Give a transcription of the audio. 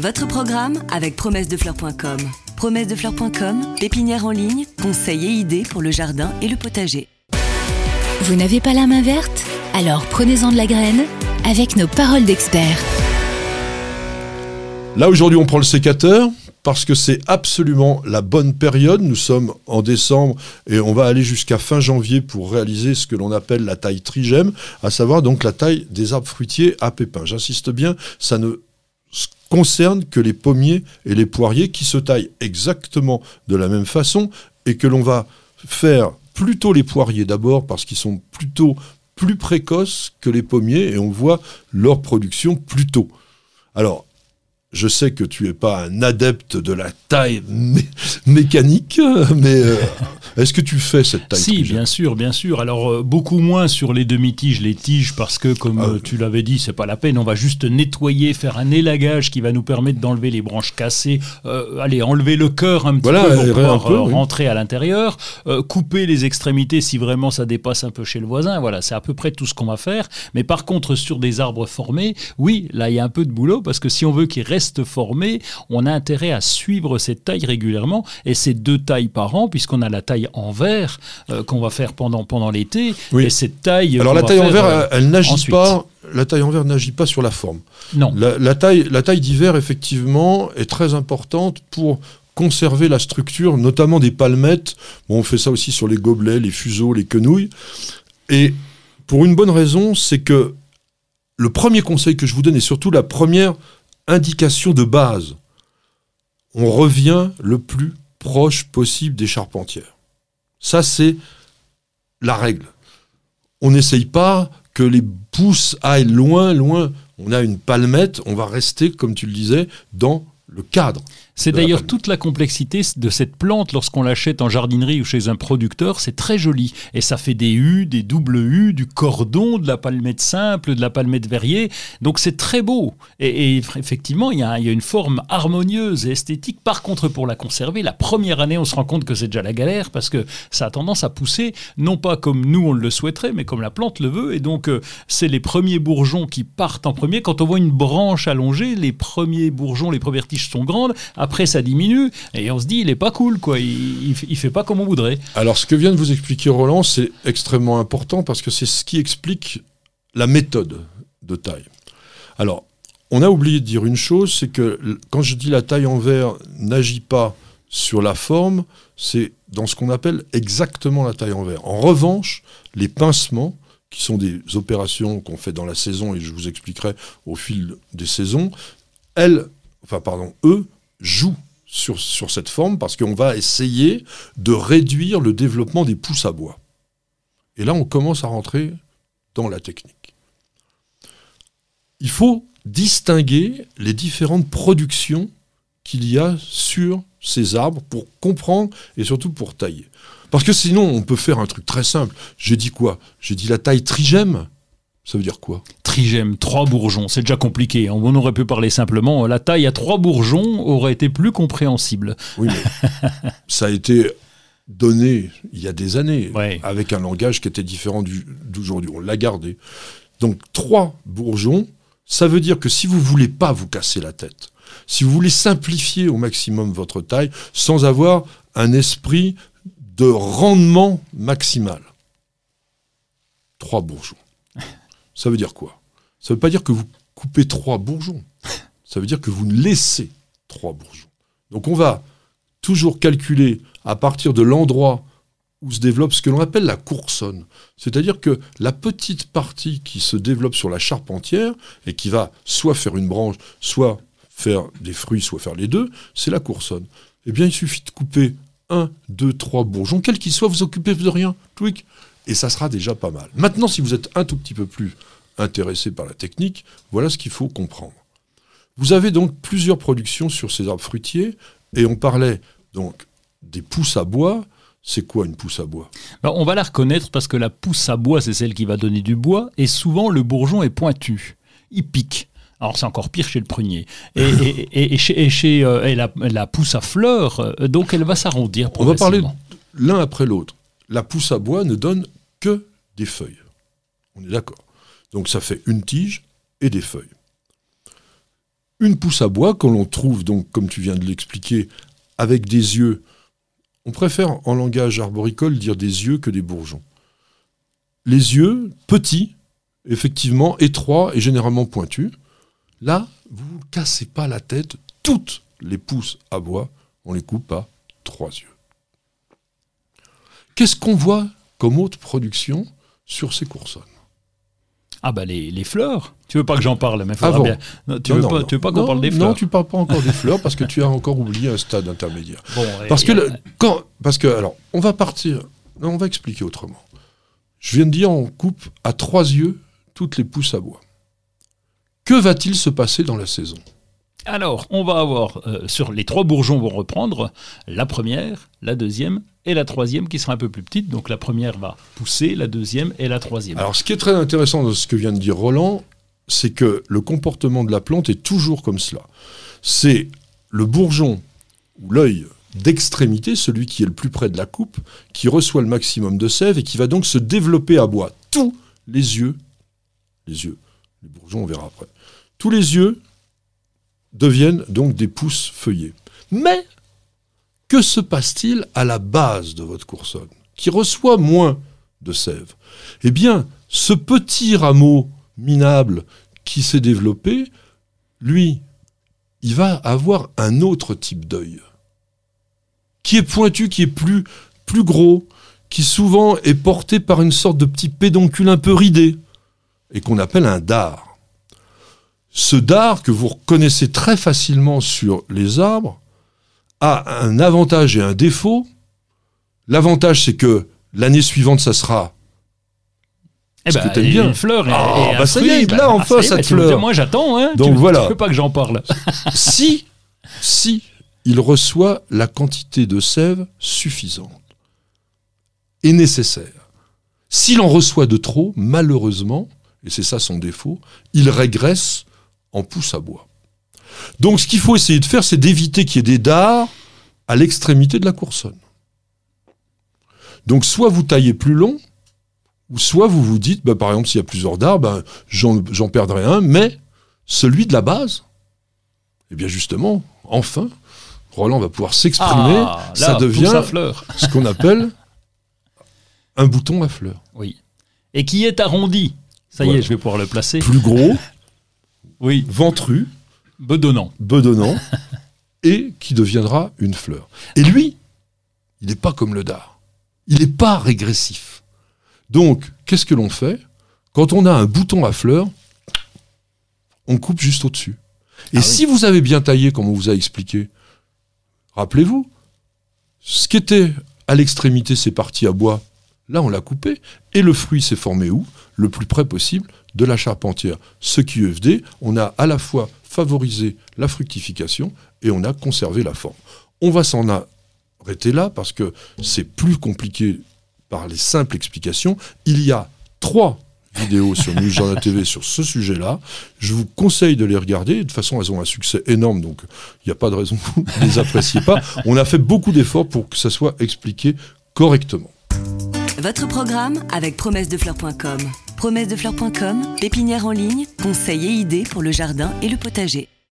Votre programme avec promessedefleurs.com. Promessedefleurs.com, pépinière en ligne, conseils et idées pour le jardin et le potager. Vous n'avez pas la main verte? Alors prenez-en de la graine avec nos paroles d'experts. Là aujourd'hui on prend le sécateur parce que c'est absolument la bonne période. Nous sommes en décembre et on va aller jusqu'à fin janvier pour réaliser ce que l'on appelle la taille trigème, à savoir donc la taille des arbres fruitiers à pépins. J'insiste bien, ça ne concerne que les pommiers et les poiriers qui se taillent exactement de la même façon et que l'on va faire plutôt les poiriers d'abord parce qu'ils sont plutôt plus précoces que les pommiers et on voit leur production plus tôt. Alors, je sais que tu es pas un adepte de la taille mécanique, mais euh, est-ce que tu fais cette taille Si, bien sûr, bien sûr. Alors euh, beaucoup moins sur les demi-tiges, les tiges, parce que comme ah euh, tu l'avais dit, c'est pas la peine. On va juste nettoyer, faire un élagage qui va nous permettre d'enlever les branches cassées. allez, enlever le cœur un petit peu pour pouvoir rentrer à l'intérieur, couper les extrémités si vraiment ça dépasse un peu chez le voisin. Voilà, c'est à peu près tout ce qu'on va faire. Mais par contre, sur des arbres formés, oui, là il y a un peu de boulot parce que si on veut qu'ils restent formé, on a intérêt à suivre cette taille régulièrement. Et c'est deux tailles par an, puisqu'on a la taille en verre euh, qu'on va faire pendant, pendant l'été. Et cette taille. Alors la taille en verre, euh, elle, n'agit pas. La taille en verre n'agit pas sur la forme. Non. La, taille, la taille d'hiver, effectivement, est très importante pour conserver la structure, notamment des palmettes. Bon, on fait ça aussi sur les gobelets, les fuseaux, les quenouilles. Et pour une bonne raison, c'est que le premier conseil que je vous donne, et surtout la première indication de base. On revient le plus proche possible des charpentières. Ça, c'est la règle. On n'essaye pas que les pousses aillent loin, loin. On a une palmette, on va rester, comme tu le disais, dans le cadre. C'est d'ailleurs toute la complexité de cette plante lorsqu'on l'achète en jardinerie ou chez un producteur, c'est très joli. Et ça fait des U, des doubles U, du cordon, de la palmette simple, de la palmette verrier. Donc c'est très beau. Et, effectivement, il y, a, une forme harmonieuse et esthétique. Par contre, pour la conserver, la première année, on se rend compte que c'est déjà la galère parce que ça a tendance à pousser, non pas comme nous on le souhaiterait, mais comme la plante le veut. Et donc, euh, c'est les premiers bourgeons qui partent en premier. Quand on voit une branche allongée, les premiers bourgeons, les premières tiges sont grandes. Après, ça diminue et on se dit, il est pas cool, quoi. Il, il, fait pas comme on voudrait. Alors, ce que vient de vous expliquer Roland, c'est extrêmement important parce que c'est ce qui explique la méthode de taille. Alors, on a oublié de dire une chose, c'est que quand je dis la taille en verre n'agit pas sur la forme, c'est dans ce qu'on appelle exactement la taille en verre. En revanche, les pincements, qui sont des opérations qu'on fait dans la saison, et je vous expliquerai au fil des saisons, elles, enfin pardon, eux, sur, sur cette forme parce qu'on va essayer de réduire le développement des pousses à bois. Et là, on commence à rentrer dans la technique. Il faut distinguer les différentes productions qu'il y a sur ces arbres pour comprendre et surtout pour tailler. Parce que sinon, on peut faire un truc très simple. J'ai dit quoi? J'ai dit la taille trigème. Ça veut dire quoi Trigème, trois bourgeons, c'est déjà compliqué. On aurait pu parler simplement, la taille à trois bourgeons aurait été plus compréhensible. Oui, mais ça a été donné il y a des années, avec un langage qui était différent d'aujourd'hui. On l'a gardé. Donc trois bourgeons, ça veut dire que si vous voulez pas vous casser la tête, si vous voulez simplifier au maximum votre taille sans avoir un esprit de rendement maximal, trois bourgeons. Ça veut dire quoi? Ça ne veut pas dire que vous coupez trois bourgeons. Ça veut dire que vous laissez trois bourgeons. Donc on va toujours calculer à partir de l'endroit où se développe ce que l'on appelle la coursonne. C'est-à-dire que la petite partie qui se développe sur la charpentière et qui va soit faire une branche, soit faire des fruits, soit faire les deux, c'est la coursonne. Eh bien, il suffit de couper un, deux, trois bourgeons, quels qu'ils soient, vous occupez de rien, tweak, et ça sera déjà pas mal. Maintenant, si vous êtes un tout petit peu plus intéressé par la technique, voilà ce qu'il faut comprendre. Vous avez donc plusieurs productions sur ces arbres fruitiers, et on parlait donc des pousses à bois. C'est quoi une pousse à bois? On va la reconnaître parce que la pousse à bois, c'est celle qui va donner du bois, et souvent le bourgeon est pointu, il pique. Alors c'est encore pire chez le prunier. Et, chez, euh, la, pousse à fleurs, euh, donc elle va s'arrondir. On va parler l'un après l'autre. La pousse à bois ne donne que des feuilles. On est d'accord. Donc ça fait une tige et des feuilles. Une pousse à bois que l'on trouve donc, comme tu viens de l'expliquer, avec des yeux. On préfère en langage arboricole dire des yeux que des bourgeons. Les yeux petits, effectivement étroits et généralement pointus. Là, vous ne cassez pas la tête. Toutes les pousses à bois, on les coupe à trois yeux. Qu'est-ce qu'on voit comme autre production sur ces coursonnes? Ah bah les, fleurs. Tu veux pas que j'en parle, mais ah bien. tu, veux pas, veux pas qu'on parle des fleurs Non, tu parles pas encore des fleurs parce que tu as encore oublié un stade intermédiaire. parce que quand, parce que alors, on va partir. on va expliquer autrement. Je viens de dire, on coupe à trois yeux toutes les pousses à bois. Que va-t-il se passer dans la saison? Alors, on va avoir, euh, sur les trois bourgeons vont reprendre la première, la deuxième et la troisième qui sera un peu plus petite. Donc la première va pousser, la deuxième et la troisième. Alors ce qui est très intéressant dans ce que vient de dire Roland, c'est que le comportement de la plante est toujours comme cela. C'est le bourgeon ou l'œil d'extrémité, celui qui est le plus près de la coupe, qui reçoit le maximum de sève et qui va donc se développer à bois. Tous les yeux, les yeux, les bourgeons on verra après, tous les yeux deviennent donc des pousses feuillées. Mais que se passe-t-il à la base de votre coursonne, qui reçoit moins de sève? Eh bien, ce petit rameau minable qui s'est développé, lui, il va avoir un autre type d'œil, qui est pointu, qui est plus, plus gros, qui souvent est porté par une sorte de petit pédoncule un peu ridé, et qu'on appelle un dard. Ce dard que vous reconnaissez très facilement sur les arbres a un avantage et un défaut. L'avantage, c'est que l'année suivante, ça sera eh que bien. Une fleur et, ah, bah ça y est, là, enfin, cette fleur. Moi, j'attends. Hein. Donc tu, voilà. Tu peux pas que j'en parle. si, si il reçoit la quantité de sève suffisante et nécessaire. S'il en reçoit de trop, malheureusement, et c'est ça son défaut, il régresse en pousse à bois. Donc ce qu'il faut essayer de faire, c'est d'éviter qu'il y ait des dards à l'extrémité de la coursonne. Donc soit vous taillez plus long, ou soit vous vous dites, bah, par exemple, s'il y a plusieurs dards, ben, j'en perdrai un, mais celui de la base, eh bien justement, enfin, Roland va pouvoir s'exprimer, ah, ça devient ce qu'on appelle un bouton à fleurs. Oui. Et qui est arrondi? Ça y est, je vais pouvoir le placer. Plus gros, oui. ventru, bedonnant, bedonnant et qui deviendra une fleur. Et lui, il n'est pas comme le dard. Il n'est pas régressif. Donc, qu'est-ce que l'on fait? Quand on a un bouton à fleurs, on coupe juste au-dessus. Et ah si vous avez bien taillé, comme on vous a expliqué, rappelez-vous, ce qui était à l'extrémité, c'est parti à bois. Là, on l'a coupé. Et le fruit s'est formé où? Le plus près possible de la charpentière. Ce qui EFD, on a à la fois favorisé la fructification et on a conservé la forme. On va s'en arrêter là parce que c'est plus compliqué par les simples explications. Il y a trois vidéos sur News Journal TV sur ce sujet-là. Je vous conseille de les regarder. De toute façon, elles ont un succès énorme, donc il n'y a pas de raison que vous ne les appréciez pas. On a fait beaucoup d'efforts pour que ça soit expliqué correctement. Votre programme avec promessedefleurs.com. Promessedefleurs.com, pépinière en ligne, conseils et idées pour le jardin et le potager.